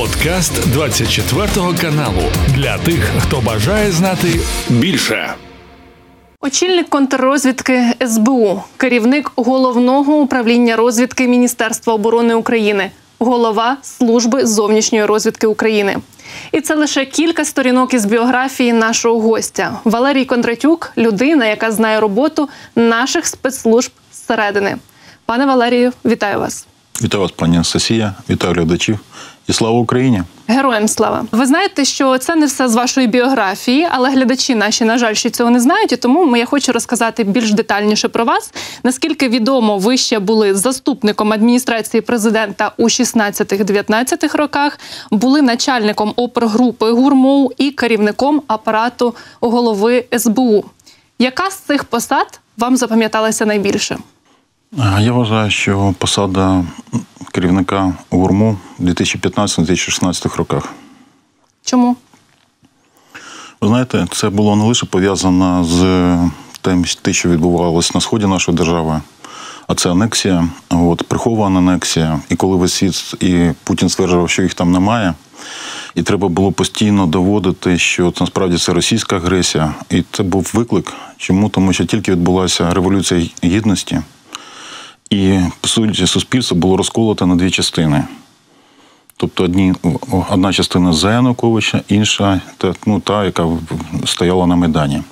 Подкаст 24 каналу для тих, хто бажає знати більше. Очільник контррозвідки СБУ, керівник головного управління розвідки Міністерства оборони України, голова служби зовнішньої розвідки України. І це лише кілька сторінок із біографії нашого гостя. Валерій Кондратюк людина, яка знає роботу наших спецслужб зсередини. Пане Валерію, вітаю вас. Вітаю вас, пані Анастасія, вітаю глядачів і слава Україні! Героям слава! Ви знаєте, що це не все з вашої біографії, але глядачі наші, на жаль, що цього не знають. І тому я хочу розказати більш детальніше про вас. Наскільки відомо, ви ще були заступником адміністрації президента у 16-19 роках, були начальником опергрупи гурмоу і керівником апарату голови СБУ. Яка з цих посад вам запам'яталася найбільше? Я вважаю, що посада керівника ГУРМУ у 2015-2016 роках. Чому? Ви знаєте, це було не лише пов'язано з тим, що відбувалося на сході нашої держави, а це анексія, от, прихована анексія. І коли весь світ і Путін стверджував, що їх там немає, і треба було постійно доводити, що це насправді це російська агресія. І це був виклик. Чому? Тому що тільки відбулася революція гідності. І по суті суспільство було розколоте на дві частини. Тобто одні, одна частина за Януковича, інша та, ну, та, яка стояла на Майдані.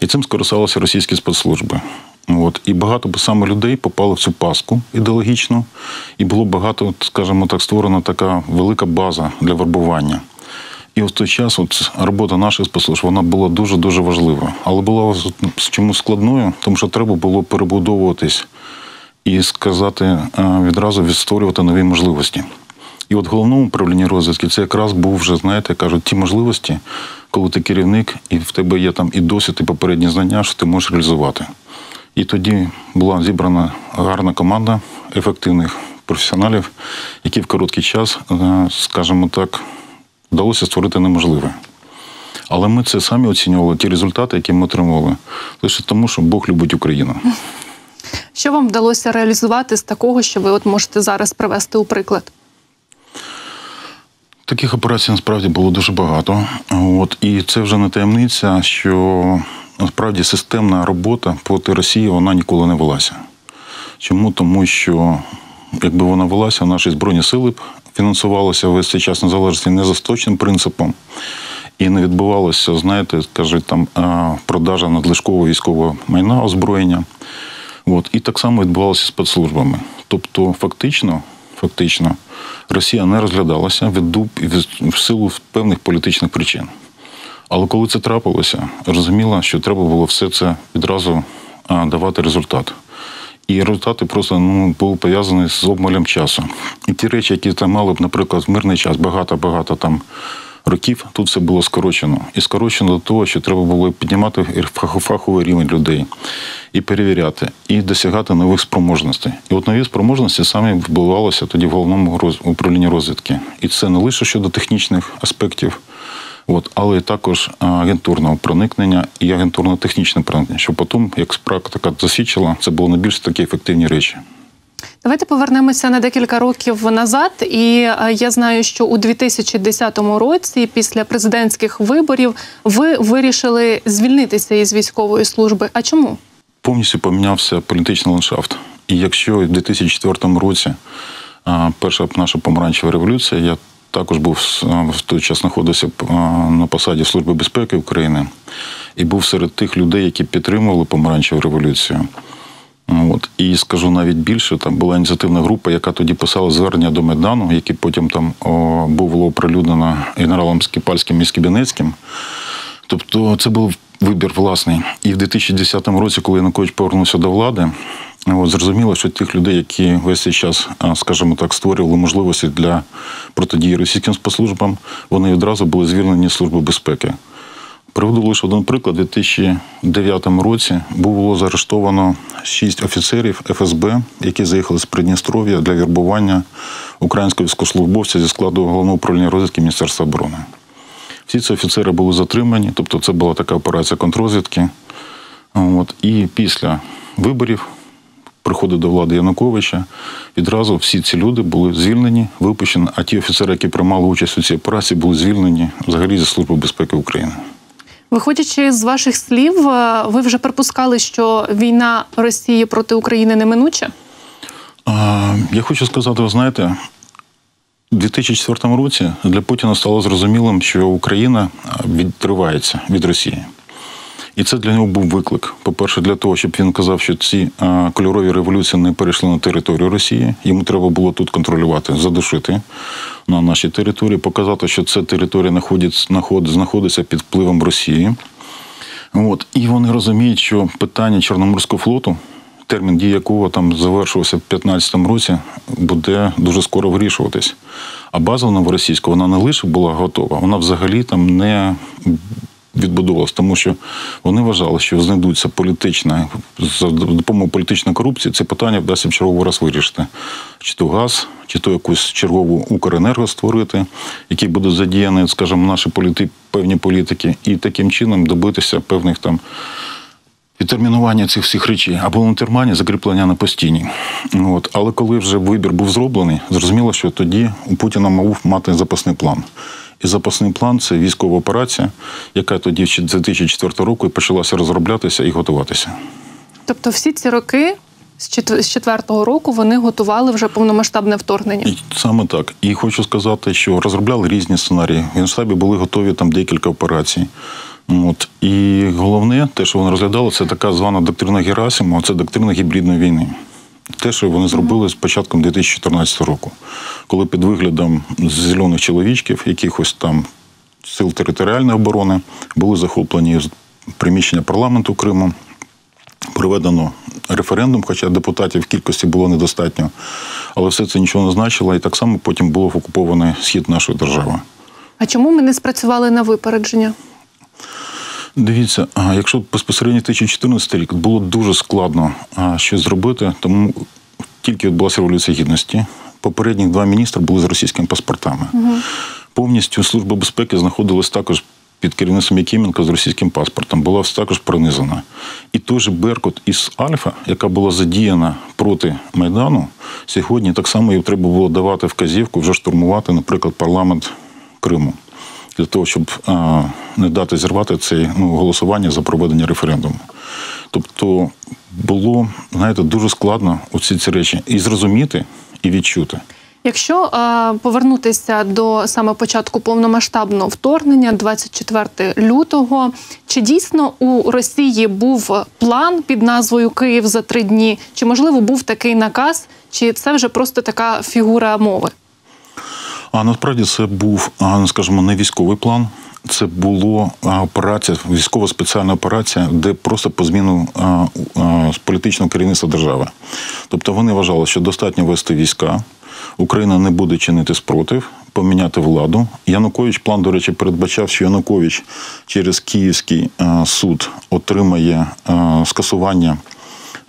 І цим скористалися російські спецслужби. От. І багато саме людей попало в цю паску ідеологічну, і було багато, скажімо так, створена така велика база для вербування. І в той час от робота наших спецслужб вона була дуже-дуже важлива. Але була чому складною, тому що треба було перебудовуватись і сказати е, відразу відстворювати нові можливості. І от головному управлінні розвідки це якраз був вже, знаєте, кажуть, ті можливості, коли ти керівник, і в тебе є там і досвід, і попередні знання, що ти можеш реалізувати. І тоді була зібрана гарна команда ефективних професіоналів, які в короткий час, е, скажімо так, вдалося створити неможливе. Але ми це самі оцінювали, ті результати, які ми отримували, лише тому, що Бог любить Україну. Що вам вдалося реалізувати з такого, що ви от можете зараз привести у приклад? Таких операцій насправді було дуже багато. От І це вже не таємниця, що насправді системна робота проти Росії вона ніколи не велася. Чому? Тому що якби вона велася, наші збройні сили б фінансувалися весь цей час незалежності не за сточним принципом. І не відбувалося, знаєте, кажуть, там продажа надлишкового військового майна озброєння. От. І так само відбувалося спецслужбами. Тобто, фактично, фактично, Росія не розглядалася від в силу певних політичних причин. Але коли це трапилося, розуміла, що треба було все це відразу давати результат. І результати просто ну, були пов'язані з обмалем часу. І ті речі, які там мали б, наприклад, в мирний час, багато-багато там років, тут все було скорочено. І скорочено до того, що треба було піднімати фаховий рівень людей і перевіряти, і досягати нових спроможностей. І от нові спроможності саме відбувалися тоді в головному управлінні розвідки. І це не лише щодо технічних аспектів. От, але і також агентурного проникнення і агентурно-технічне проникнення, що потім, як практика засвідчила, це було найбільш такі ефективні речі. Давайте повернемося на декілька років назад. І я знаю, що у 2010 році, після президентських виборів, ви вирішили звільнитися із військової служби. А чому? повністю помінявся політичний ландшафт. І якщо в 2004 році перша наша помаранчева революція, я також був в той час знаходився на посаді Служби безпеки України і був серед тих людей, які підтримували помаранчеву революцію. От. І скажу навіть більше, там була ініціативна група, яка тоді писала звернення до Майдану, який потім там о, було оприлюднено генералом Скіпальським і Скібінецьким. Тобто це був вибір власний. І в 2010 році, коли Янукович повернувся до влади, от, зрозуміло, що тих людей, які весь цей час, скажімо так, створювали можливості для протидії російським спецслужбам, вони відразу були звільнені з Служби безпеки. Приведу лише один приклад. У 2009 році було заарештовано шість офіцерів ФСБ, які заїхали з Придністров'я для вірбування українського військовослужбовця зі складу головного управління розвідки Міністерства оборони. Всі ці офіцери були затримані, тобто це була така операція контрозвідки. От. І після виборів приходу до влади Януковича, відразу всі ці люди були звільнені, випущені, а ті офіцери, які приймали участь у цій операції, були звільнені взагалі зі Служби безпеки України. Виходячи з ваших слів, е, ви вже припускали, що війна Росії проти України неминуча? Я хочу сказати, ви знаєте, у 2004 році для Путіна стало зрозумілим, що Україна відривається від Росії. І це для нього був виклик. По-перше, для того, щоб він казав, що ці кольорові революції не перейшли на територію Росії. Йому треба було тут контролювати, задушити на нашій території, показати, що ця територія знаходиться під впливом Росії. От. І вони розуміють, що питання Чорноморського флоту, термін дії якого там завершувався в 2015 році, буде дуже скоро вирішуватись. А база новоросійська, вона не лише була готова, вона взагалі там не відбудовувалась, тому що вони вважали, що знайдуться політична за допомогою політичної корупції, це питання вдасться в черговий раз вирішити. Чи то газ, чи то якусь чергову Укренерго створити, який буде задіяний, скажімо, наші політи, певні політики, і таким чином добитися певних там. Відтермінування цих всіх речей або на термані закріплення на постійній. От. Але коли вже вибір був зроблений, зрозуміло, що тоді у Путіна мав мати запасний план. І запасний план це військова операція, яка тоді з 2004 року почалася розроблятися і готуватися. Тобто, всі ці роки з 2004 року вони готували вже повномасштабне вторгнення. І Саме так. І хочу сказати, що розробляли різні сценарії. В Генштабі були готові там декілька операцій. От. І головне, те, що вони розглядали, це така звана доктрина Герасимова, це доктрина гібридної війни. Те, що вони зробили з початком 2014 року, коли під виглядом зелених чоловічків, якихось там сил територіальної оборони, були захоплені приміщення парламенту Криму, проведено референдум, хоча депутатів кількості було недостатньо. Але все це нічого не значило, і так само потім було окупований схід нашої держави. А чому ми не спрацювали на випередження? Дивіться, якщо безпосередньо 2014 рік було дуже складно щось зробити, тому тільки відбулася революція гідності. Попередні два міністри були з російськими паспортами. Угу. Повністю служба безпеки знаходилась також під керівництвом Якименка з російським паспортом, була також пронизана. І той же Беркут із Альфа, яка була задіяна проти Майдану, сьогодні так само їй треба було давати вказівку вже штурмувати, наприклад, парламент Криму для того, щоб не дати зірвати це ну, голосування за проведення референдуму. Тобто було, знаєте, дуже складно оці ці речі і зрозуміти, і відчути. Якщо е, повернутися до саме початку повномасштабного вторгнення, 24 лютого, чи дійсно у Росії був план під назвою Київ за три дні? Чи можливо був такий наказ, чи це вже просто така фігура мови? А насправді це був, скажімо, не військовий план. Це була операція, військова спеціальна операція, де просто по зміну політичного керівництва держави. Тобто вони вважали, що достатньо вести війська, Україна не буде чинити спротив, поміняти владу. Янукович план, до речі, передбачав, що Янукович через Київський суд отримає скасування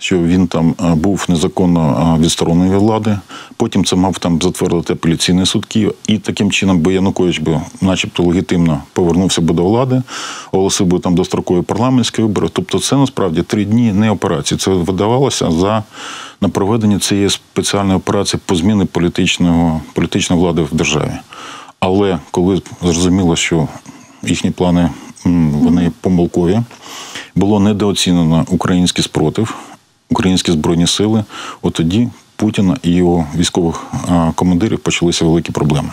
що він там був незаконно відсторонений від влади. Потім це мав там затвердити апеляційний суд Києва. І таким чином би Янукович би, начебто, легітимно повернувся би до влади, оголосив би там дострокові парламентські вибори. Тобто, це насправді три дні не операції. Це видавалося за на проведення цієї спеціальної операції по зміни політичного політичної влади в державі. Але коли зрозуміло, що їхні плани вони помилкові, було недооцінено український спротив українські збройні сили, от тоді Путіна і його військових командирів почалися великі проблеми.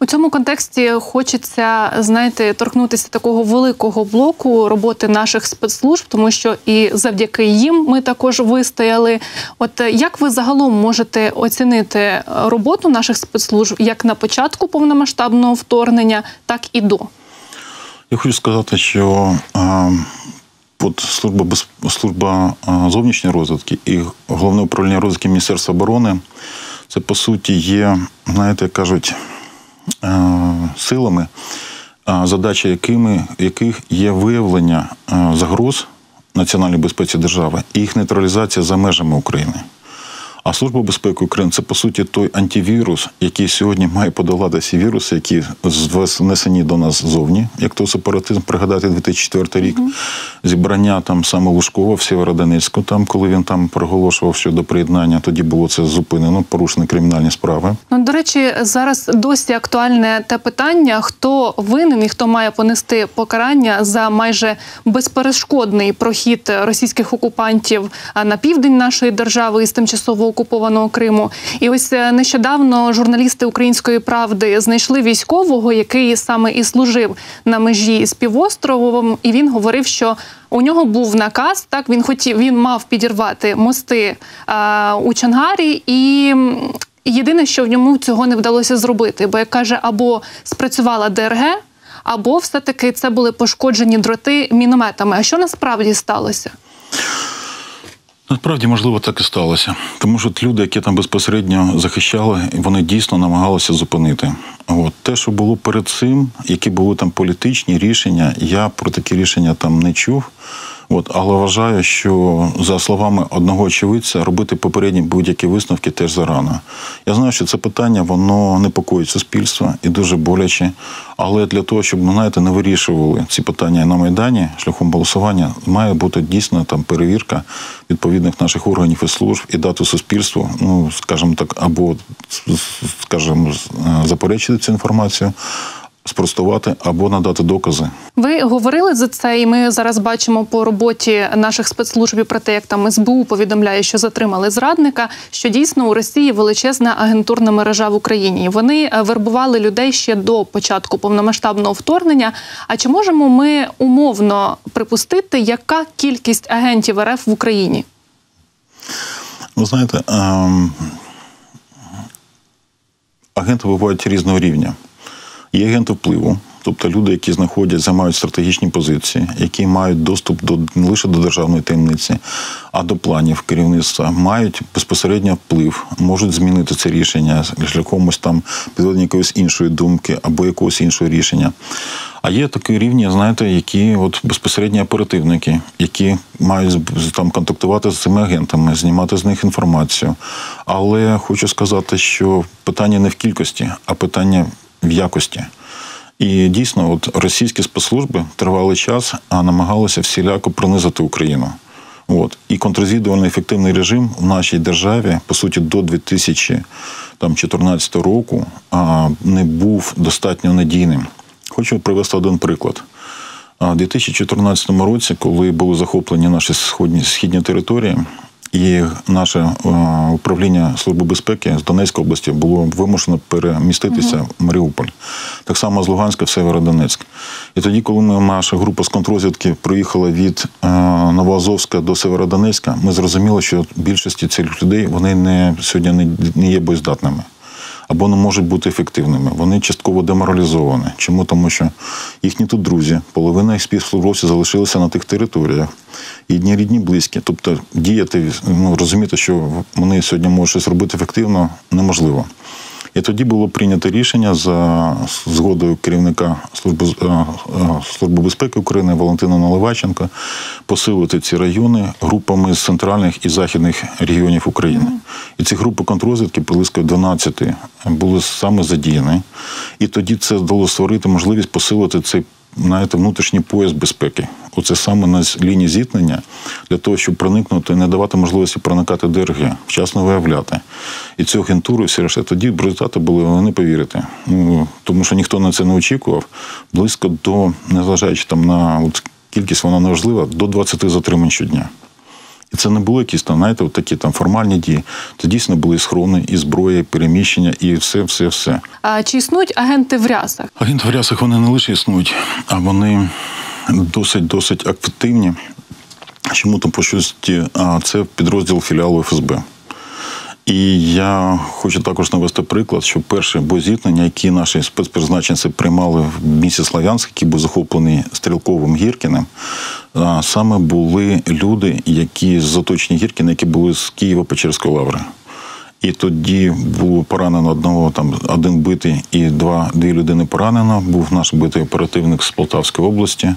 У цьому контексті хочеться знаєте, торкнутися такого великого блоку роботи наших спецслужб, тому що і завдяки їм ми також вистояли. От як ви загалом можете оцінити роботу наших спецслужб як на початку повномасштабного вторгнення, так і до? Я хочу сказати, що От служба без служба зовнішньої розвитки і головне управління розвитки Міністерства оборони це по суті є, знаєте, кажуть, силами, задача якими яких є виявлення загроз національної безпеці держави і їх нейтралізація за межами України. А служба безпеки України це по суті той антивірус, який сьогодні має подолати всі віруси, які внесені до нас зовні, як то сепаратизм, пригадати 2004 рік. зібрання там саме Лужкова в Сєвєродонецьку, там, коли він там проголошував щодо приєднання, тоді було це зупинено, порушені кримінальні справи. Ну, до речі, зараз досі актуальне те питання, хто винен і хто має понести покарання за майже безперешкодний прохід російських окупантів на південь нашої держави із тимчасово окупованого Криму. І ось е, нещодавно журналісти Української правди знайшли військового, який саме і служив на межі з півостровом, і він говорив, що у нього був наказ. Так він хотів, він мав підірвати мости а, у Чангарі, і єдине, що в ньому цього не вдалося зробити, бо як каже, або спрацювала ДРГ. Або все-таки це були пошкоджені дроти мінометами. А що насправді сталося? Насправді, можливо, так і сталося. Тому що люди, які там безпосередньо захищали, вони дійсно намагалися зупинити. От те, що було перед цим, які були там політичні рішення, я про такі рішення там не чув. От, але вважаю, що за словами одного очевидця робити попередні будь-які висновки теж зарано. Я знаю, що це питання воно непокоїть суспільство і дуже боляче. Але для того, щоб ми знаєте, не вирішували ці питання на майдані шляхом голосування, має бути дійсно там перевірка відповідних наших органів і служб і дати суспільству, ну скажімо так, або скажімо, заперечити цю інформацію спростувати або надати докази. Ви говорили за це, і ми зараз бачимо по роботі наших спецслужб про те, як там СБУ повідомляє, що затримали зрадника. Що дійсно у Росії величезна агентурна мережа в Україні. Вони е, вербували людей ще до початку повномасштабного вторгнення. А чи можемо ми умовно припустити, яка кількість агентів РФ в Україні? Ви знаєте, ем... агенти бувають різного рівня. Є агенти впливу, тобто люди, які знаходять, займають стратегічні позиції, які мають доступ до не лише до державної таємниці, а до планів керівництва, мають безпосередньо вплив, можуть змінити це рішення шляхом там підведення якоїсь іншої думки або якогось іншого рішення. А є такі рівні, знаєте, які от безпосередньо оперативники, які мають там контактувати з цими агентами, знімати з них інформацію. Але хочу сказати, що питання не в кількості, а питання в якості. І дійсно, от російські спецслужби тривалий час намагалися всіляко принизити Україну. От. І контррозвідувальний ефективний режим в нашій державі, по суті, до 2014 року не був достатньо надійним. Хочу привести один приклад. У 2014 році, коли були захоплені наші сходні східні території, і наше е, управління служби безпеки з Донецької області було вимушено переміститися uh в Маріуполь, так само з Луганська в Северодонецьк. І тоді, коли ми, наша група з контрозвідки проїхала від е, Новоазовська до Северодонецька, ми зрозуміли, що більшості цих людей вони не сьогодні не, не є боєздатними або не можуть бути ефективними. Вони частково деморалізовані. Чому? Тому що їхні тут друзі, половина їх співслужбовців залишилися на тих територіях. Їдні рідні близькі. Тобто діяти, ну розуміти, що вони сьогодні можуть щось робити ефективно, неможливо. І тоді було прийнято рішення за згодою керівника служби е, е, служби безпеки України Валентина Наливаченка посилити ці райони групами з центральних і західних регіонів України. І ці групи контрозвідки близько 12 були саме задіяні. І тоді це дало створити можливість посилити цей знаєте, внутрішній пояс безпеки. Оце саме на лінії зіткнення для того, щоб проникнути, не давати можливості проникати ДРГ, вчасно виявляти. І цю агентуру, все решта, тоді результати були, але не повірити. Ну, Тому що ніхто на це не очікував. Близько до, незважаючи там на от кількість, вона неважлива, до 20 затримань щодня. І це не були якісь там, знаєте, от такі там формальні дії. Це дійсно були схорони, і зброя, і переміщення, і все, все, все. А чи існують агенти в рясах? Агенти в рясах вони не лише існують, а вони досить досить активні. Чому там по щось це підрозділ філіалу ФСБ. І я хочу також навести приклад, що перше бозіткнення, які наші спецпризначенці приймали в місті Слав'янськ, який був захоплений стрілковим Гіркіним, саме були люди, які з оточення Гіркіна, які були з Києво-Печерської лаври. І тоді було поранено одного, там один битий і два дві людини поранено. Був наш битий оперативник з Полтавської області.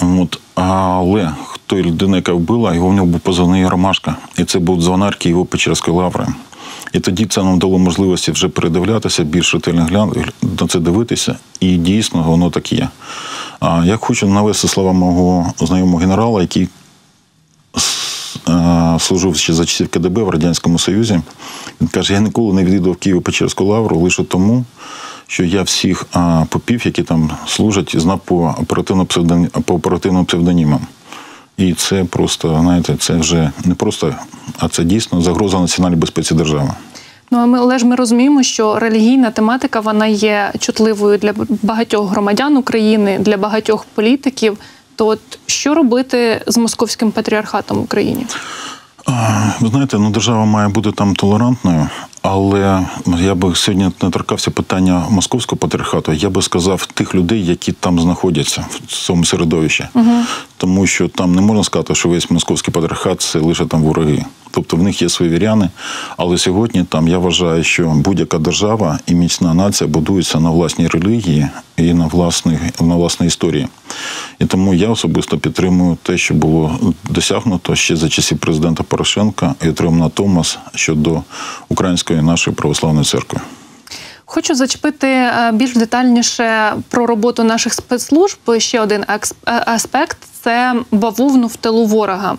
От, Але той людина, яка вбила, його в нього був позивний Ромашка. І це був дзвонар Києво-Печерської лаври. І тоді це нам дало можливості вже передивлятися, більш ретельно глянути, на це дивитися, і дійсно воно так є. А я хочу навести слова мого знайомого генерала, який е, служив ще за часів КДБ в Радянському Союзі. Він каже: я ніколи не відвідав Києво-Печерську лавру лише тому, що я всіх а, попів, які там служать, знав по оперативним псевдонімам. І це просто, знаєте, це вже не просто, а це дійсно загроза національній безпеці держави. Ну а ми але ж ми розуміємо, що релігійна тематика вона є чутливою для багатьох громадян України, для багатьох політиків. То от що робити з московським патріархатом в Україні? Ви знаєте, ну держава має бути там толерантною, але я би сьогодні не торкався питання московського патріархату. Я би сказав тих людей, які там знаходяться в цьому середовищі, угу. тому що там не можна сказати, що весь московський патріархат це лише там вороги. Тобто в них є свої віряни. Але сьогодні там я вважаю, що будь-яка держава і міцна нація будується на власній релігії і на власних на власній історії. І тому я особисто підтримую те, що було досягнуто ще за часів президента Порошенка і отримано Томас щодо української нашої православної церкви. Хочу зачепити е, більш детальніше про роботу наших спецслужб. Ще один е, аспект це бавовну в тилу ворога.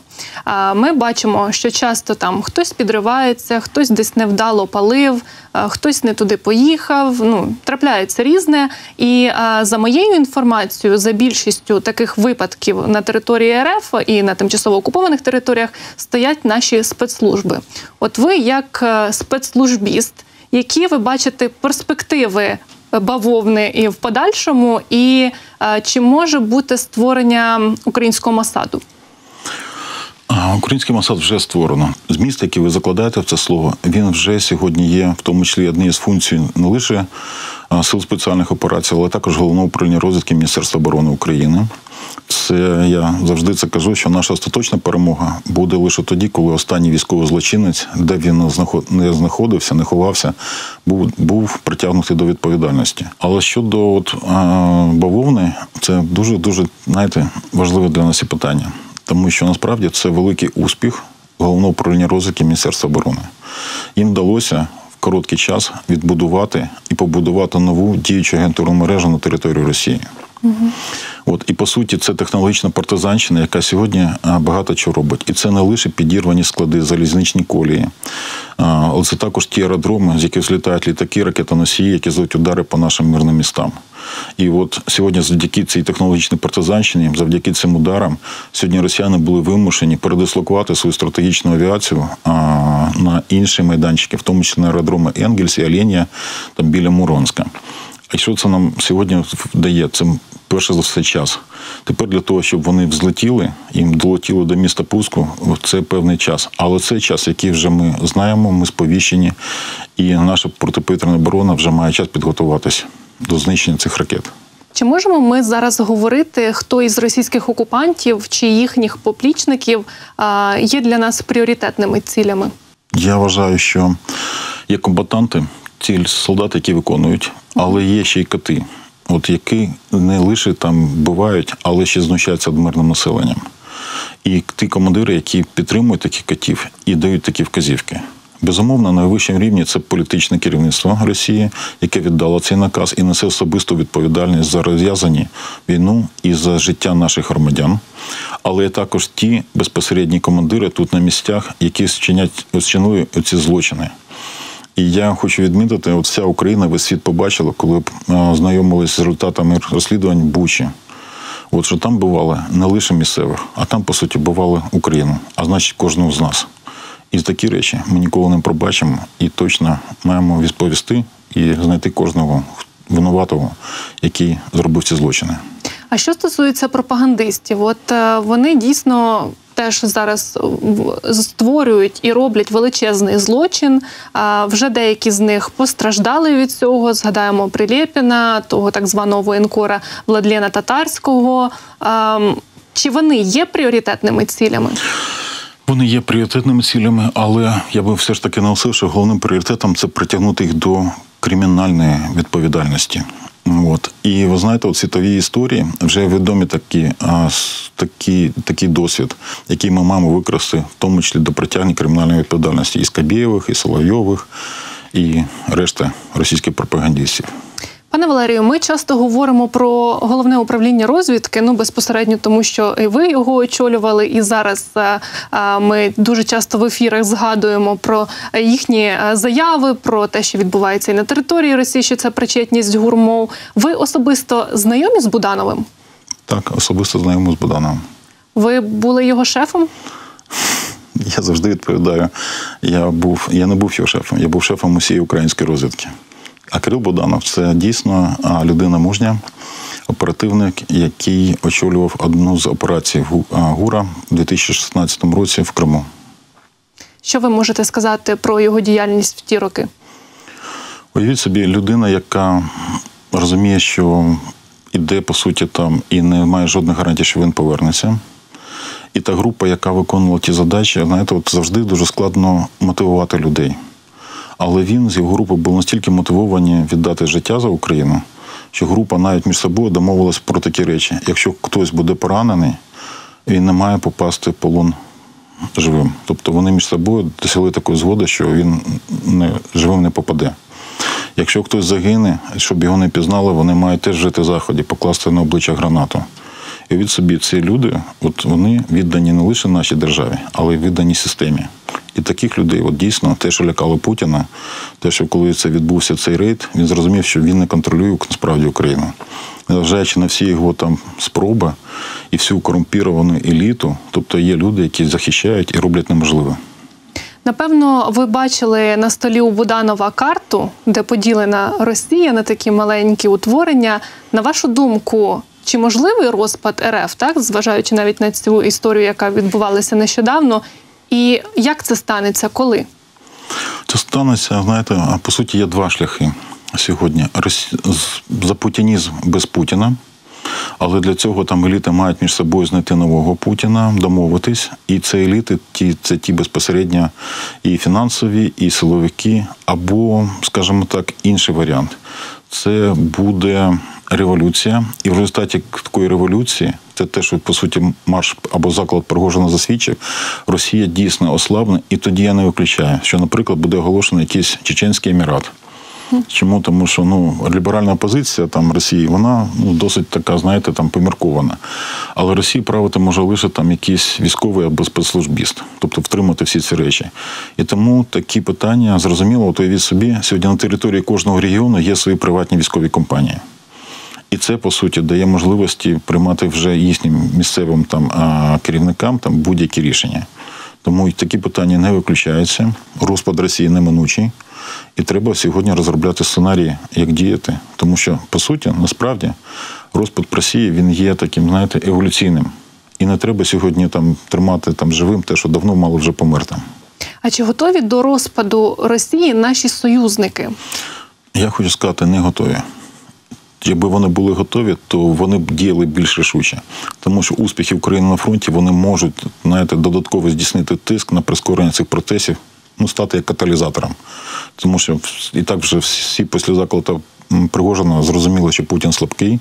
Ми бачимо, що часто там хтось підривається, хтось десь невдало палив, хтось не туди поїхав. Ну трапляється різне. І за моєю інформацією, за більшістю таких випадків на території РФ і на тимчасово окупованих територіях стоять наші спецслужби. От ви, як е, спецслужбіст, які ви бачите перспективи бавовни і в подальшому, і е, чи може бути створення українського масаду? Український Масад вже створено. Зміст, який ви закладаєте в це слово, він вже сьогодні є, в тому числі однією з функцій не лише сил спеціальних операцій, але також головного управління розвідки Міністерства оборони України. Це я завжди це кажу, що наша остаточна перемога буде лише тоді, коли останній військовий злочинець, де він не знаходився, не ховався, був був притягнутий до відповідальності. Але щодо от, бавовни, це дуже дуже знаєте, важливе для нас і питання тому що насправді це великий успіх головного управління розвитки Міністерства оборони. Їм вдалося короткий час відбудувати і побудувати нову діючу агентурну мережу на території Росії. Угу. От і по суті, це технологічна партизанщина, яка сьогодні багато чого робить. І це не лише підірвані склади, залізничні колії, але це також ті аеродроми, з яких злітають літаки, ракетоносії, які звуть удари по нашим мирним містам. І от сьогодні, завдяки цій технологічній партизанщині, завдяки цим ударам, сьогодні росіяни були вимушені передислокувати свою стратегічну авіацію на інші майданчики, в тому числі на аеродроми Енгельс і Оленя, там біля Муронська. А що це нам сьогодні дає? Це перше за все час. Тепер для того, щоб вони взлетіли, їм долетіло до міста Пуску, це певний час. Але це час, який вже ми знаємо, ми сповіщені, і наша протиповітряна оборона вже має час підготуватися до знищення цих ракет. Чи можемо ми зараз говорити, хто із російських окупантів чи їхніх поплічників є для нас пріоритетними цілями? Я вважаю, що є комбатанти, ціль солдати, які виконують, але є ще й коти, от які не лише там бувають, але ще знущаються над мирним населенням. І ті командири, які підтримують таких котів і дають такі вказівки. Безумовно, на найвищому рівні це політичне керівництво Росії, яке віддало цей наказ і несе особисту відповідальність за розв'язані війну і за життя наших громадян. Але також ті безпосередні командири тут на місцях, які вчинять вчинують ці злочини. І я хочу відмітити, от вся Україна весь світ побачила, коли знайомилися з результатами розслідувань Бучі. От що там бували не лише місцевих, а там, по суті, бували Україну, а значить, кожного з нас. І такі речі ми ніколи не пробачимо і точно маємо відповісти і знайти кожного винуватого, який зробив ці злочини. А що стосується пропагандистів, от е, вони дійсно теж зараз створюють і роблять величезний злочин. Вже деякі з них постраждали від цього. Згадаємо Прилєпіна, того так званого воєнкора Владлена Татарського. Чи вони є пріоритетними цілями? Вони є пріоритетними цілями, але я би все ж таки наголосив, що головним пріоритетом це притягнути їх до кримінальної відповідальності. От. І ви знаєте, у світовій історії вже відомі такі, а, такі, такий досвід, який ми маємо використати, в тому числі до притягнення кримінальної відповідальності і Скабєєвих, і Соловйових, і решта російських пропагандистів. Пане Валерію, ми часто говоримо про головне управління розвідки, ну безпосередньо тому, що і ви його очолювали, і зараз а, а, ми дуже часто в ефірах згадуємо про їхні заяви, про те, що відбувається і на території Росії, що це причетність гурмов. Ви особисто знайомі з Будановим? Так, особисто знайомий з Будановим. Ви були його шефом? Я завжди відповідаю. Я був, я не був його шефом, я був шефом усієї української розвідки. А Кирил Буданов це дійсно людина мужня, оперативник, який очолював одну з операцій ГУРа у 2016 році в Криму. Що ви можете сказати про його діяльність в ті роки? Уявіть собі, людина, яка розуміє, що іде по суті там і не має жодних гарантій, що він повернеться. І та група, яка виконувала ті задачі, знаєте, от завжди дуже складно мотивувати людей. Але він з його групи був настільки мотивовані віддати життя за Україну, що група навіть між собою домовилась про такі речі. Якщо хтось буде поранений, він не має попасти в полон живим. Тобто вони між собою досягли такої згоди, що він не, живим не попаде. Якщо хтось загине, щоб його не пізнали, вони мають теж жити в заході, покласти на обличчя гранату. Від собі ці люди, от вони віддані не лише нашій державі, але й віддані системі. І таких людей, от дійсно, те, що лякало Путіна, те, що коли це відбувся цей рейд, він зрозумів, що він не контролює насправді Україну. Незважаючи на всі його там спроби і всю корумпіровану еліту, тобто є люди, які захищають і роблять неможливе. Напевно, ви бачили на столі у Буданова карту, де поділена Росія на такі маленькі утворення. На вашу думку, чи можливий розпад РФ, так зважаючи навіть на цю історію, яка відбувалася нещодавно, і як це станеться, коли? Це станеться, знаєте, по суті, є два шляхи сьогодні. Запутінізм без Путіна. Але для цього там еліти мають між собою знайти нового Путіна, домовитись. І це еліти, ті, це ті безпосередньо і фінансові, і силовики, або, скажімо так, інший варіант. Це буде революція, і в результаті такої революції, це те, що по суті марш або заклад Пригожина засвідчив, Росія дійсно ослабне, і тоді я не виключаю, що, наприклад, буде оголошений якийсь Чеченський Емірат. Чому? Тому що ну, ліберальна позиція там Росії, вона ну, досить така, знаєте, там поміркована. Але Росія правити може лише там якийсь військовий або спецслужбіст, тобто втримати всі ці речі. І тому такі питання зрозуміло, от уявіть собі, сьогодні на території кожного регіону є свої приватні військові компанії. І це по суті дає можливості приймати вже їхнім місцевим там керівникам там будь-які рішення. Тому такі питання не виключаються. Розпад Росії неминучий. І треба сьогодні розробляти сценарії, як діяти. Тому що, по суті, насправді, розпад Росії він є таким, знаєте, еволюційним. І не треба сьогодні там тримати там живим те, що давно мало вже померти. А чи готові до розпаду Росії наші союзники? Я хочу сказати, не готові. Якби вони були готові, то вони б діяли більш рішуче, тому що успіхи України на фронті вони можуть знаєте, додатково здійснити тиск на прискорення цих процесів, ну стати як каталізатором, тому що і так вже всі після закладу Пригожина зрозуміли, що Путін слабкий.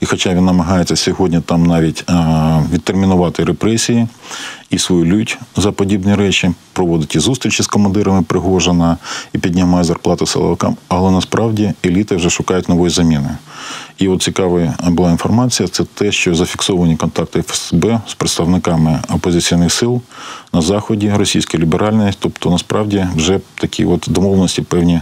І хоча він намагається сьогодні там навіть відтермінувати репресії і свою лють за подібні речі, проводить і зустрічі з командирами Пригожина і піднімає зарплати силовикам, але насправді еліти вже шукають нової заміни. І от цікава була інформація: це те, що зафіксовані контакти ФСБ з представниками опозиційних сил на заході російської ліберальної, тобто насправді вже такі от домовленості певні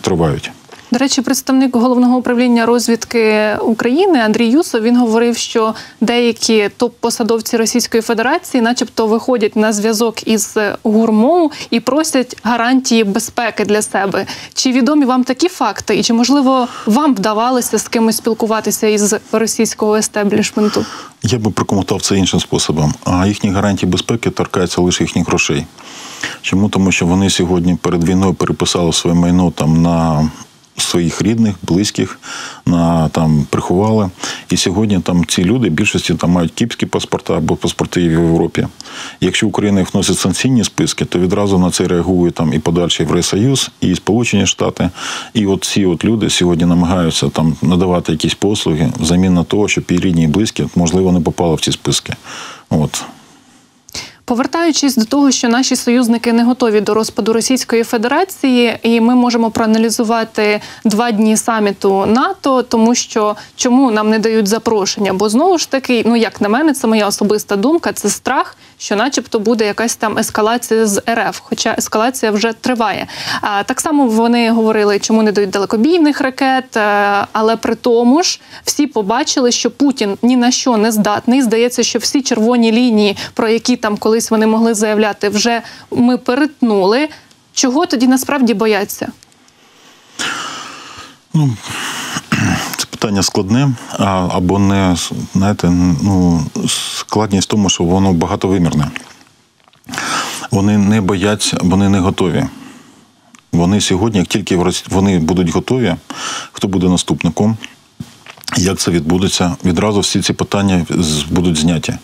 тривають. До речі, представник головного управління розвідки України Андрій Юсов він говорив, що деякі топ-посадовці Російської Федерації, начебто, виходять на зв'язок із гурмоу і просять гарантії безпеки для себе. Чи відомі вам такі факти? І чи можливо вам вдавалося з кимось спілкуватися із російського естеблішменту? Я би прокоментував це іншим способом. А їхні гарантії безпеки торкаються лише їхніх грошей. Чому тому, що вони сьогодні перед війною переписали своє майно там на своїх рідних, близьких, на там приховали. І сьогодні там ці люди більшості там мають кіпські паспорта або паспорти в Європі. Якщо Україна їх вносить санкційні списки, то відразу на це реагує там і подальший Євросоюз, і Сполучені Штати. І от ці от люди сьогодні намагаються там надавати якісь послуги взамін на того, щоб і рідні і близькі, можливо, не попали в ці списки. От. Повертаючись до того, що наші союзники не готові до розпаду Російської Федерації, і ми можемо проаналізувати два дні саміту НАТО, тому що чому нам не дають запрошення? Бо знову ж таки, ну як на мене, це моя особиста думка, це страх, що, начебто, буде якась там ескалація з РФ, хоча ескалація вже триває. А так само вони говорили, чому не дають далекобійних ракет, е, але при тому ж всі побачили, що Путін ні на що не здатний. Здається, що всі червоні лінії, про які там колись вони могли заявляти, вже ми перетнули. Чого тоді насправді бояться? Ну, питання складне, або не знаєте, ну, складність в тому, що воно багатовимірне. Вони не бояться, вони не готові. Вони сьогодні, як тільки вони будуть готові, хто буде наступником? Як це відбудеться? Відразу всі ці питання будуть зняті.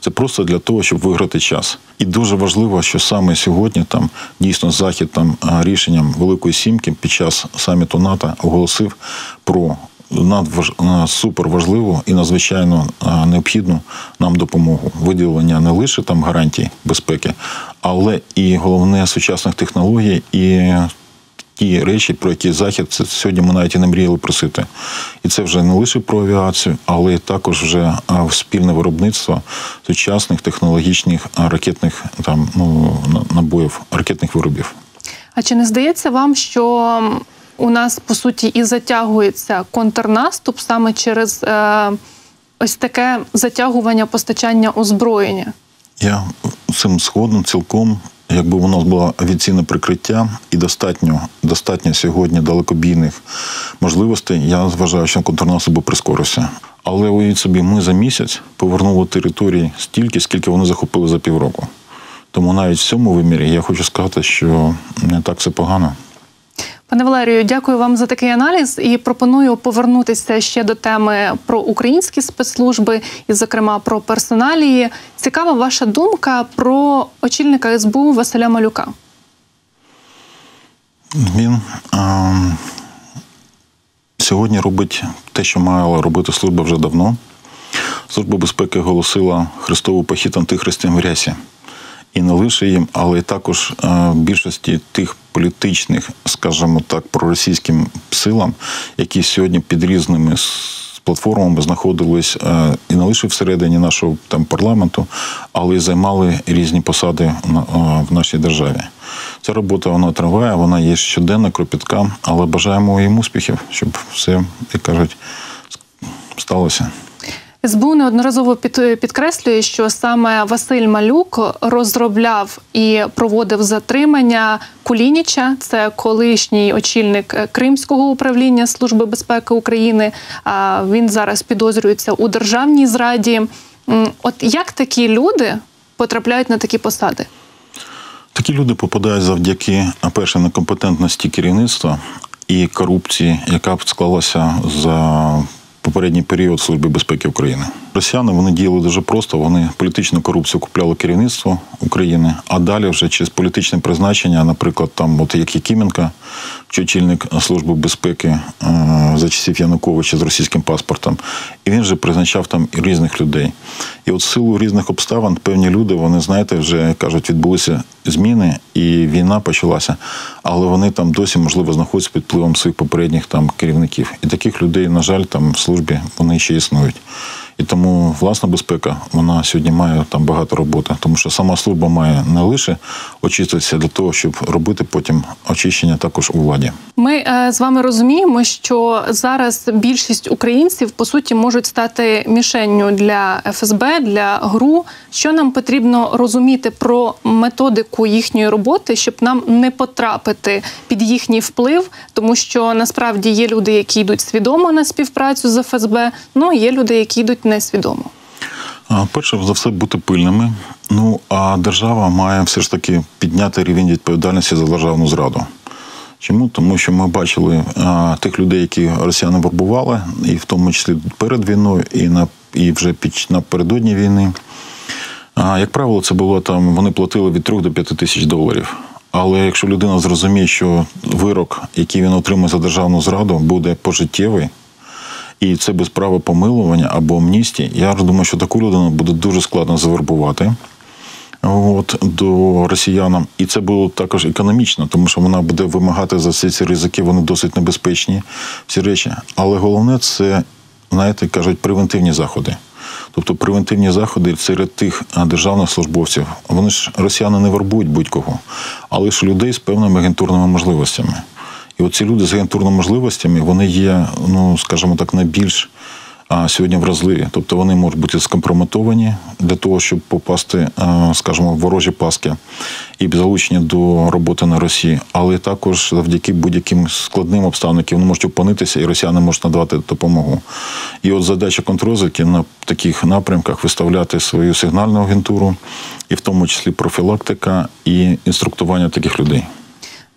Це просто для того, щоб виграти час. І дуже важливо, що саме сьогодні там дійсно захід там рішенням Великої Сімки під час саміту НАТО оголосив про надваж... супер важливу і надзвичайно необхідну нам допомогу. Виділення не лише там гарантій безпеки, але і головне сучасних технологій і ті речі, про які захід це сьогодні ми навіть і не мріяли просити. І це вже не лише про авіацію, але також вже спільне виробництво сучасних технологічних ракетних там ну набоїв, ракетних виробів. А чи не здається вам, що у нас по суті і затягується контрнаступ саме через е, ось таке затягування постачання озброєння? Я цим згоден цілком якби у нас було авіаційне прикриття і достатньо достатньо сьогодні далекобійних можливостей, я вважаю, що контрнаступ би прискорився. Але уявіть собі, ми за місяць повернули території стільки, скільки вони захопили за півроку. Тому навіть в цьому вимірі я хочу сказати, що не так все погано. Пане Валерію, дякую вам за такий аналіз і пропоную повернутися ще до теми про українські спецслужби і, зокрема, про персоналії. Цікава ваша думка про очільника СБУ Василя Малюка. Він а, сьогодні робить те, що мала робити служба вже давно. Служба безпеки оголосила Христову похід антихристям в рясі і не лише їм, але й також е, більшості тих політичних, скажімо так, проросійським силам, які сьогодні під різними платформами знаходились е, і не лише всередині нашого там парламенту, але й займали різні посади е, в нашій державі. Ця робота вона триває, вона є щоденна, кропітка, але бажаємо їм успіхів, щоб все, як кажуть, сталося. СБУ неодноразово підкреслює, що саме Василь Малюк розробляв і проводив затримання Кулініча, це колишній очільник Кримського управління Служби безпеки України. Він зараз підозрюється у державній зраді. От як такі люди потрапляють на такі посади? Такі люди попадають завдяки перше некомпетентності керівництва і корупції, яка б склалася за попередній період Служби безпеки України. Росіяни вони діяли дуже просто. Вони політичну корупцію купляли керівництво України, а далі вже через політичне призначення, наприклад, там, от як Якименка, очільник служби безпеки е, за часів Януковича з російським паспортом, і він вже призначав там різних людей. І от в силу різних обставин певні люди, вони знаєте, вже кажуть, відбулися зміни, і війна почалася, але вони там досі можливо знаходяться під впливом своїх попередніх там керівників. І таких людей, на жаль, там в службі вони ще існують. І тому власна безпека вона сьогодні має там багато роботи, тому що сама служба має не лише очиститися для того, щоб робити потім очищення також у владі. Ми е, з вами розуміємо, що зараз більшість українців по суті можуть стати мішенню для ФСБ для ГРУ. Що нам потрібно розуміти про методику їхньої роботи, щоб нам не потрапити під їхній вплив, тому що насправді є люди, які йдуть свідомо на співпрацю з ФСБ, ну є люди, які йдуть несвідомо? Перше за все бути пильними. Ну а держава має все ж таки підняти рівень відповідальності за державну зраду. Чому? Тому що ми бачили а, тих людей, які росіяни вербували, і в тому числі перед війною, і на і вже під напередодні війни. А, Як правило, це було там, вони платили від 3 до 5 тисяч доларів. Але якщо людина зрозуміє, що вирок, який він отримає за державну зраду, буде пожиттєвий, і це без права помилування або амністії, я думаю, що таку людину буде дуже складно завербувати от, до росіянам. І це було також економічно, тому що вона буде вимагати за всі ці ризики, вони досить небезпечні, всі речі. Але головне це, знаєте, кажуть, превентивні заходи. Тобто превентивні заходи серед тих державних службовців. Вони ж росіяни не вербують будь-кого, але ж людей з певними агентурними можливостями. І оці люди з агентурними можливостями вони є, ну скажімо так, найбільш сьогодні вразливі. Тобто вони можуть бути скомпрометовані для того, щоб попасти, скажімо, в ворожі паски і залучені до роботи на Росії, але також завдяки будь-яким складним обставинам, вони можуть опинитися, і росіяни можуть надавати допомогу. І от задача контрозвідки на таких напрямках виставляти свою сигнальну агентуру, і в тому числі профілактика і інструктування таких людей.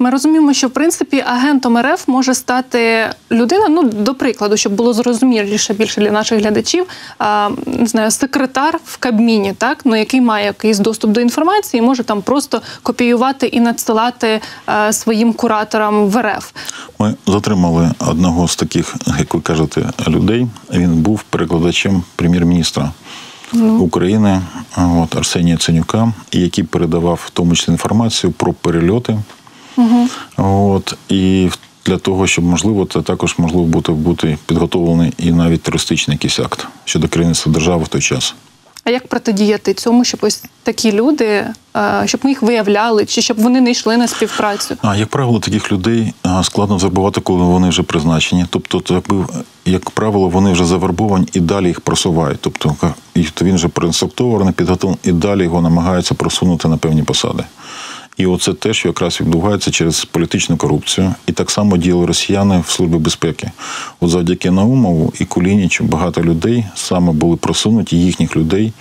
Ми розуміємо, що в принципі агентом РФ може стати людина. Ну до прикладу, щоб було зрозуміліше більше для наших глядачів. А, не знаю, секретар в Кабміні, так ну який має якийсь доступ до інформації, може там просто копіювати і надсилати а, своїм кураторам в РФ. Ми затримали одного з таких, як ви кажете, людей. Він був перекладачем прем'єр-міністра. Ну. України от Арсенія Ценюка, який передавав в тому числі інформацію про перельоти Угу. От, І для того, щоб можливо, це також можливо бути бути підготовлений і навіть терористичний якийсь акт щодо керівництва держави в той час. А як протидіяти цьому, щоб ось такі люди, е, щоб ми їх виявляли, чи щоб вони не йшли на співпрацю? А як правило, таких людей е, складно завербувати, коли вони вже призначені. Тобто, якби як правило, вони вже завербовані і далі їх просувають. Тобто він вже проінструктований, підготовлений, і далі його намагаються просунути на певні посади. І оце те, що якраз відбувається через політичну корупцію. І так само діяли росіяни в службі безпеки. От завдяки Наумову і Кулінічу багато людей саме були просунуті їхніх людей,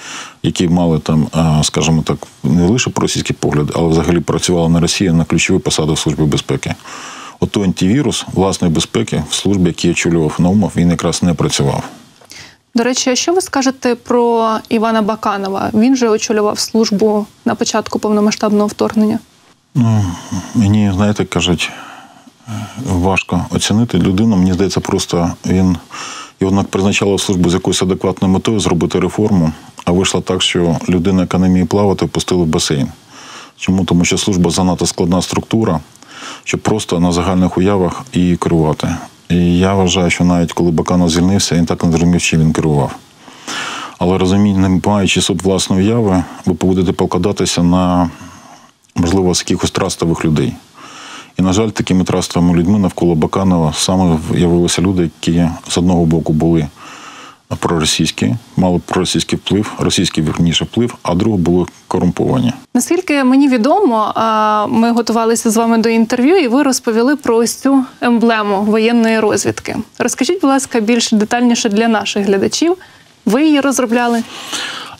які мали там, скажімо так, не лише російський погляд, але взагалі працювали на Росії на ключові посади в службі безпеки. Ото антивірус власної безпеки в службі, який очолював Наумов, він якраз не працював. До речі, а що ви скажете про Івана Баканова? Він же очолював службу на початку повномасштабного вторгнення? Ну, Мені, знаєте, кажуть, важко оцінити людину. Мені здається, просто він його призначали в службу з якоюсь адекватною метою зробити реформу, а вийшло так, що людина, яка не вміє плавати, пустили в басейн. Чому? Тому що служба занадто складна структура, щоб просто на загальних уявах її керувати. І я вважаю, що навіть коли Баканов звільнився, він так не зрозумів, чим він керував. Але розуміння, не маючи суд власної уяви, ви будете покладатися на, можливо, з якихось трастових людей. І, на жаль, такими трастовими людьми навколо Баканова саме з'явилися люди, які з одного боку були проросійські, мали проросійський вплив, російський вірніше вплив, а друге були корумповані. Наскільки мені відомо, ми готувалися з вами до інтерв'ю, і ви розповіли про ось цю емблему воєнної розвідки. Розкажіть, будь ласка, більш детальніше для наших глядачів. Ви її розробляли?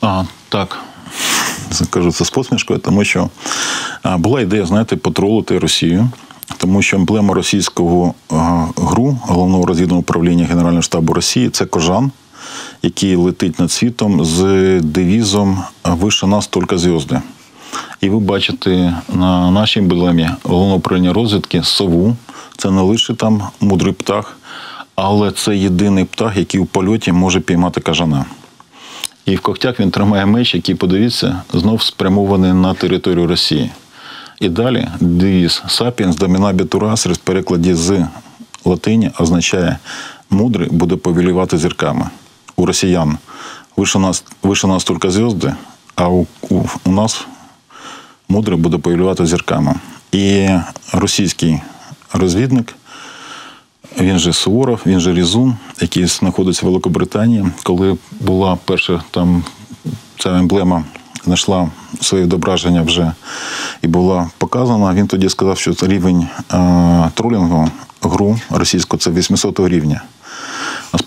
А, Так. Кажу це з посмішкою, тому що була ідея, знаєте, потролити Росію, тому що емблема російського гру головного розвідного управління Генерального штабу Росії це кожан який летить над світом з девізом Вище нас тільки зв'язки. І ви бачите на нашій емблемі головного управління розвідки сову. Це не лише там мудрий птах, але це єдиний птах, який у польоті може піймати кажана. І в когтях він тримає меч, який, подивіться, знов спрямований на територію Росії. І далі девіз Sapiens dominabitur astris в перекладі з латині означає мудрий буде повелівати зірками у росіян вище нас вище нас тільки зірки, а у, у, у нас мудрий буде повелівати зірками. І російський розвідник, він же Суворов, він же Різун, який знаходиться в Великобританії, коли була перша там ця емблема. Знайшла своє відображення вже і була показана. Він тоді сказав, що рівень е, тролінгу гру російського це 800 рівня.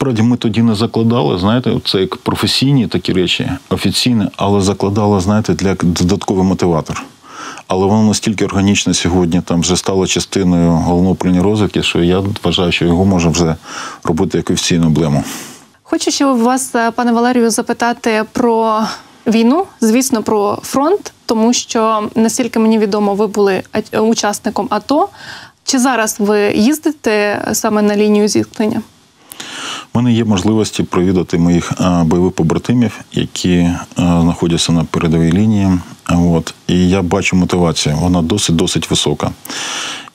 Насправді ми тоді не закладали, знаєте, це як професійні такі речі, офіційні, але закладали, знаєте, для додатковий мотиватор. але воно настільки органічне сьогодні там вже стало частиною головного управління розвідки, що я вважаю, що його може вже робити як офіційну емблему. Хочу ще вас, е, пане Валерію, запитати про війну, звісно, про фронт, тому що наскільки мені відомо, ви були учасником АТО. Чи зараз ви їздите саме на лінію зіткнення? У мене є можливості провідати моїх е, бойових побратимів, які е, знаходяться на передовій лінії. От і я бачу мотивацію. Вона досить досить висока.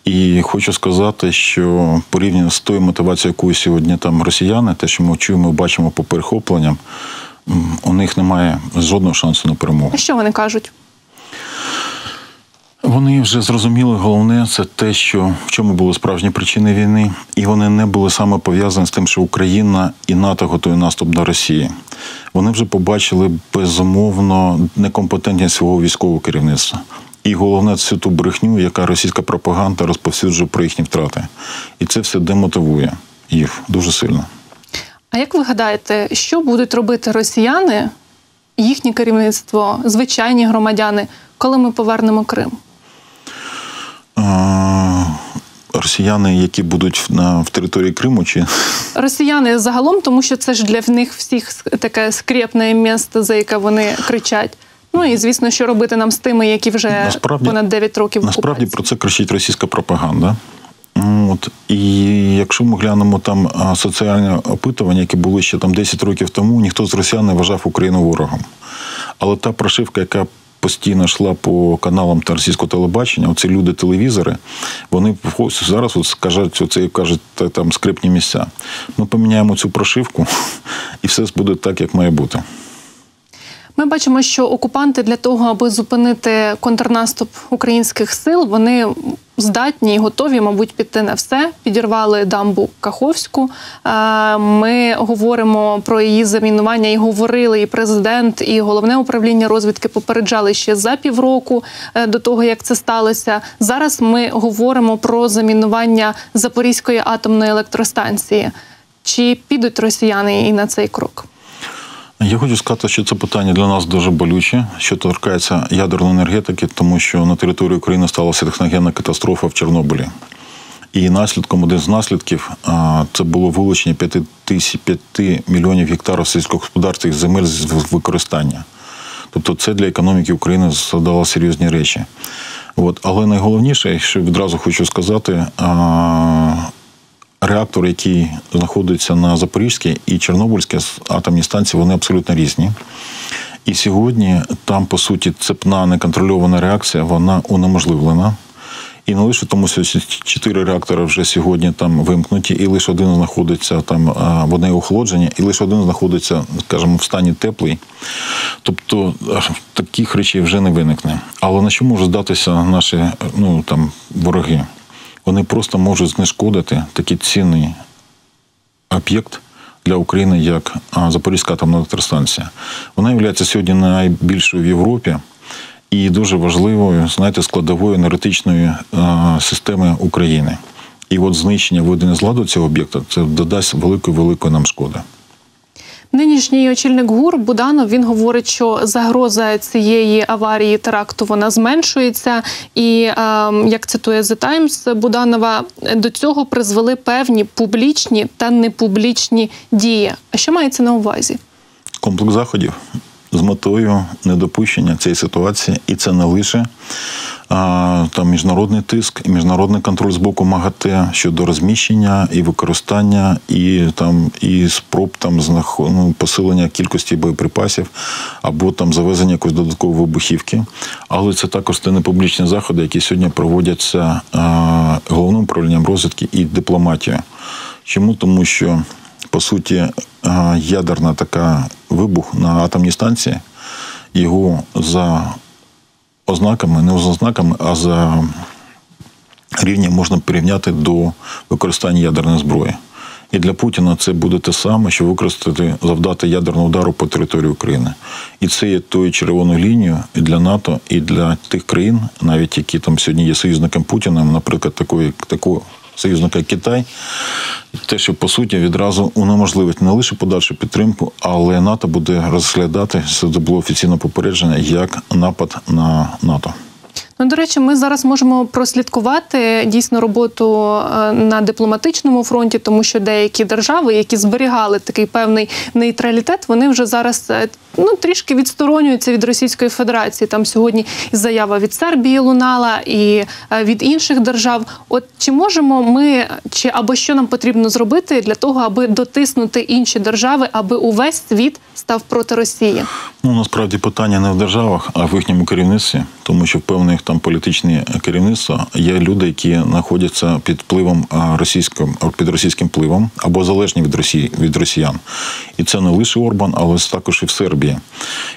І хочу сказати, що порівняно з тою мотивацією, яку сьогодні там росіяни, те, що ми чуємо, бачимо по перехопленням, у них немає жодного шансу на перемогу. А що вони кажуть? Вони вже зрозуміли, головне це те, що в чому були справжні причини війни, і вони не були саме пов'язані з тим, що Україна і НАТО готує наступ до Росії. Вони вже побачили безумовно некомпетентність свого військового керівництва. І головне це ту брехню, яка російська пропаганда розповсюджує про їхні втрати. І це все демотивує їх дуже сильно. А як ви гадаєте, що будуть робити росіяни, їхнє керівництво, звичайні громадяни, коли ми повернемо Крим? Росіяни, які будуть на в території Криму, чи Росіяни загалом, тому що це ж для них всіх таке скрепне місце, за яке вони кричать. Ну і звісно, що робити нам з тими, які вже Насправді- понад 9 років Насправді окупації? про це кричить російська пропаганда. От. І якщо ми глянемо там а, соціальні опитування, які були ще там 10 років тому, ніхто з росіян не вважав Україну ворогом. Але та прошивка, яка постійно йшла по каналам та російського телебачення, оці люди-телевізори, вони зараз от скажуть, оце кажуть там скрипні місця. Ми поміняємо цю прошивку, і все буде так, як має бути. Ми бачимо, що окупанти для того, аби зупинити контрнаступ українських сил, вони здатні і готові, мабуть, піти на все. Підірвали дамбу Каховську. Е, Ми говоримо про її замінування і говорили, і президент, і головне управління розвідки попереджали ще за півроку е, до того, як це сталося. Зараз ми говоримо про замінування Запорізької атомної електростанції. Чи підуть росіяни і на цей крок? Я хочу сказати, що це питання для нас дуже болюче, що торкається ядерної енергетики, тому що на території України сталася техногенна катастрофа в Чорнобилі. І наслідком один з наслідків це було вилучення 5, тисяч, 5 мільйонів гектарів сільськогосподарських земель з використання. Тобто це для економіки України задало серйозні речі. От. Але найголовніше, що відразу хочу сказати, реактор, який знаходиться на Запорізькій і Чорнобильській атомній станції, вони абсолютно різні. І сьогодні там, по суті, цепна неконтрольована реакція, вона унеможливлена. І не лише тому, що чотири реактори вже сьогодні там вимкнуті, і лише один знаходиться там в одне охолодження, і лише один знаходиться, скажімо, в стані теплий. Тобто таких речей вже не виникне. Але на що можуть здатися наші ну, там, вороги? Вони просто можуть знешкодити такий цінний об'єкт для України, як Запорізька атомна електростанція. Вона є сьогодні найбільшою в Європі і дуже важливою, знаєте, складовою енергетичної системи України. І от знищення введення з ладу цього об'єкта це додасть великої великої нам шкоди. Нинішній очільник ГУР Буданов він говорить, що загроза цієї аварії теракту вона зменшується. І е, як цитує The Times Буданова, до цього призвели певні публічні та непублічні дії. А що мається на увазі? Комплекс заходів з метою недопущення цієї ситуації, і це не лише а, там міжнародний тиск, і міжнародний контроль з боку МАГАТЕ щодо розміщення і використання, і там і спроб там знаход... ну, посилення кількості боєприпасів або там завезення якоїсь додаткової вибухівки. Але це також те непублічні заходи, які сьогодні проводяться а, головним управлінням розвідки і дипломатією. Чому? Тому що по суті, ядерна така вибух на атомній станції, його за ознаками, не за ознаками, а за рівнем можна порівняти до використання ядерної зброї. І для Путіна це буде те саме, що використати, завдати ядерного удару по території України. І це є тою червоною лінією і для НАТО, і для тих країн, навіть які там сьогодні є союзником Путіна, наприклад, такої, такого союзника Китай, те, що по суті відразу унеможливить не лише подальшу підтримку, але НАТО буде розглядати це було офіційне попередження як напад на НАТО. Ну, до речі, ми зараз можемо прослідкувати дійсно роботу е, на дипломатичному фронті, тому що деякі держави, які зберігали такий певний нейтралітет, вони вже зараз е, ну трішки відсторонюються від Російської Федерації. Там сьогодні заява від Сербії лунала, і е, від інших держав. От чи можемо ми, чи або що нам потрібно зробити для того, аби дотиснути інші держави, аби увесь світ став проти Росії? Ну насправді питання не в державах, а в їхньому керівництві, тому що в певних там політичні керівництва є люди, які знаходяться під впливом російським під російським впливом або залежні від Росії від росіян. І це не лише Орбан, але також і в Сербії.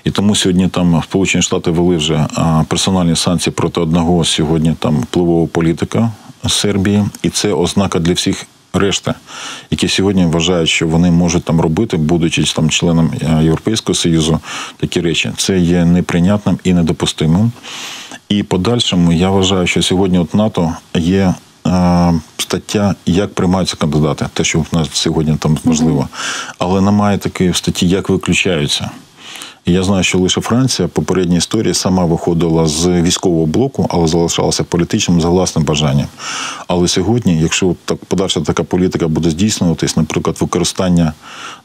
І тому сьогодні там Сполучені Штати вели вже персональні санкції проти одного сьогодні там впливового політика Сербії, і це ознака для всіх решта, які сьогодні вважають, що вони можуть там робити, будучи там членом е, Європейського союзу, такі речі, це є неприйнятним і недопустимим. І подальшому я вважаю, що сьогодні от НАТО є. Е, стаття, як приймаються кандидати, те, що в нас сьогодні там можливо, але немає такої статті, як виключаються. Я знаю, що лише Франція попередній історії сама виходила з військового блоку, але залишалася політичним за власним бажанням. Але сьогодні, якщо так подальша така політика буде здійснюватись, наприклад, використання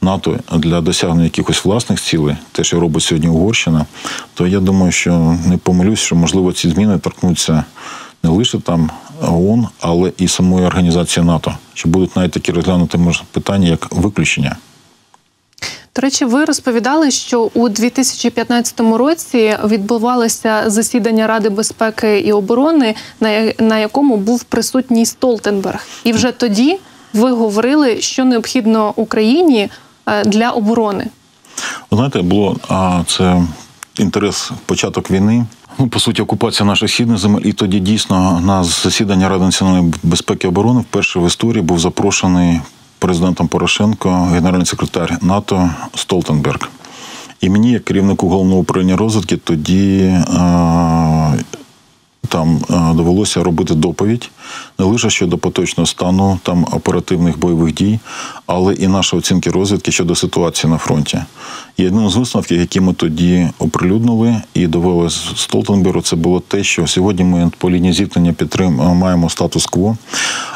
НАТО для досягнення якихось власних цілей, те, що робить сьогодні Угорщина, то я думаю, що не помилюсь, що можливо ці зміни торкнуться не лише там ООН, але і самої організації НАТО, що будуть навіть такі розглянути питання як виключення. До речі, ви розповідали, що у 2015 році відбувалося засідання Ради безпеки і оборони, на якому був присутній Столтенберг, і вже тоді ви говорили, що необхідно Україні е, для оборони. Знаєте, було а, це інтерес початок війни. Ну, по суті, окупація наших східних земель, і тоді дійсно на засідання Ради національної безпеки і оборони вперше в історії був запрошений президентом Порошенко, генеральний секретар НАТО Столтенберг. І мені, як керівнику головного управління розвитки, тоді е, там е, довелося робити доповідь не лише щодо поточного стану там оперативних бойових дій, але і нашої оцінки розвідки щодо ситуації на фронті. І одним з висновків, які ми тоді оприлюднили і довели з Столтенбергу, це було те, що сьогодні ми по лінії зіткнення підтримуємо маємо статус-кво,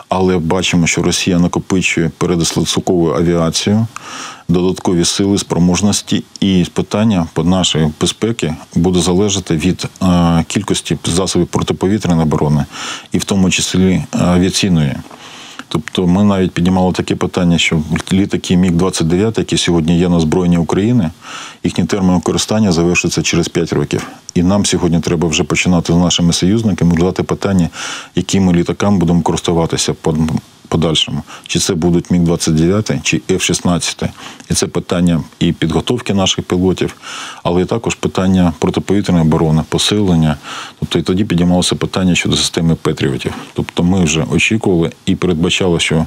але бачимо, що Росія накопичує передислоцукову авіацію, додаткові сили, спроможності, і питання по нашої безпеки буде залежати від е, кількості засобів протиповітряної оборони, і в тому числі авіаційної. Тобто ми навіть піднімали таке питання, що літаки Міг 29 які сьогодні є на збройні України, їхній термін використання завершиться через 5 років. І нам сьогодні треба вже починати з нашими союзниками задати питання, якими літаками будемо користуватися подальшому. Чи це будуть Міг 29 чи F-16. І це питання і підготовки наших пілотів, але і також питання протиповітряної оборони, посилення. Тобто і тоді підіймалося питання щодо системи Петріотів. Тобто ми вже очікували і передбачали, що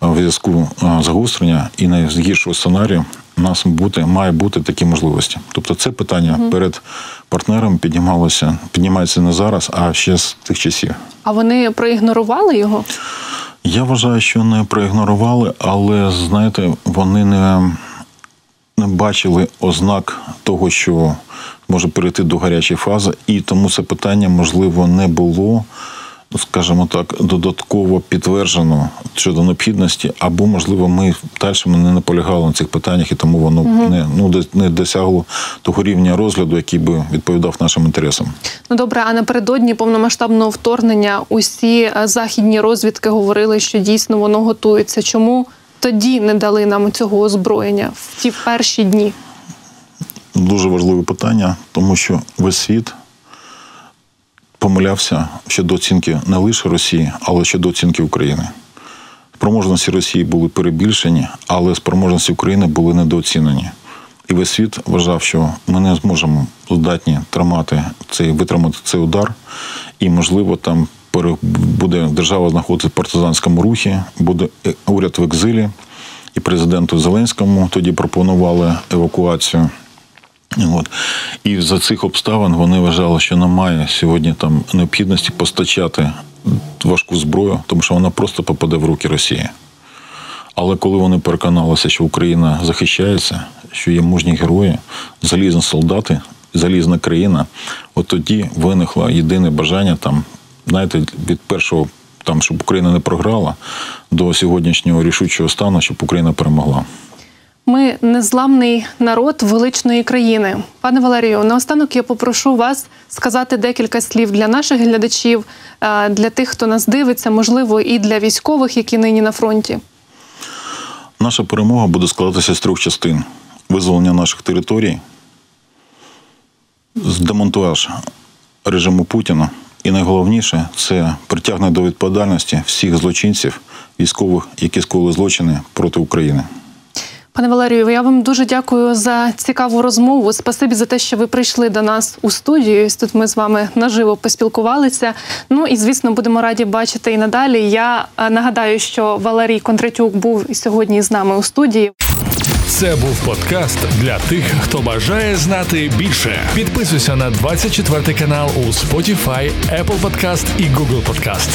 в зв'язку загострення і найгіршого сценарію у нас бути має бути такі можливості. Тобто, це питання угу. перед партнером піднімалося, піднімається не зараз, а ще з тих часів. А вони проігнорували його? Я вважаю, що не проігнорували, але знаєте, вони не, не бачили ознак того, що може перейти до гарячої фази, і тому це питання можливо не було скажімо так, додатково підтверджено щодо необхідності, або, можливо, ми далі не наполягали на цих питаннях, і тому воно угу. не ну не досягло того рівня розгляду, який би відповідав нашим інтересам. Ну добре, а напередодні повномасштабного вторгнення усі е, західні розвідки говорили, що дійсно воно готується. Чому тоді не дали нам цього озброєння в ті перші дні? Дуже важливе питання, тому що весь світ помилявся щодо оцінки не лише Росії, але щодо оцінки України. Спроможності Росії були перебільшені, але спроможності України були недооцінені. І весь світ вважав, що ми не зможемо здатні тримати цей витримати цей удар, і, можливо, там буде держава знаходитися в партизанському рухі, буде уряд в екзилі, і президенту Зеленському тоді пропонували евакуацію. От. І за цих обставин вони вважали, що немає сьогодні там необхідності постачати важку зброю, тому що вона просто попаде в руки Росії. Але коли вони переконалися, що Україна захищається, що є мужні герої, залізні солдати, залізна країна, от тоді виникло єдине бажання там, знаєте, від першого, там, щоб Україна не програла, до сьогоднішнього рішучого стану, щоб Україна перемогла. Ми незламний народ величної країни. Пане Валерію, наостанок я попрошу вас сказати декілька слів для наших глядачів, е, для тих, хто нас дивиться, можливо, і для військових, які нині на фронті. Наша перемога буде складатися з трьох частин: визволення наших територій, демонтаж режиму Путіна. І найголовніше це притягнення до відповідальності всіх злочинців, військових, які скоїли злочини проти України. Пане Валерію, я вам дуже дякую за цікаву розмову. Спасибі за те, що ви прийшли до нас у студію. Ось Тут ми з вами наживо поспілкувалися. Ну і звісно, будемо раді бачити і надалі. Я е, нагадаю, що Валерій Кондратюк був сьогодні з нами у студії. Це був подкаст для тих, хто бажає знати більше. Підписуйся на 24 канал у Spotify, Apple Podcast і Google Podcast.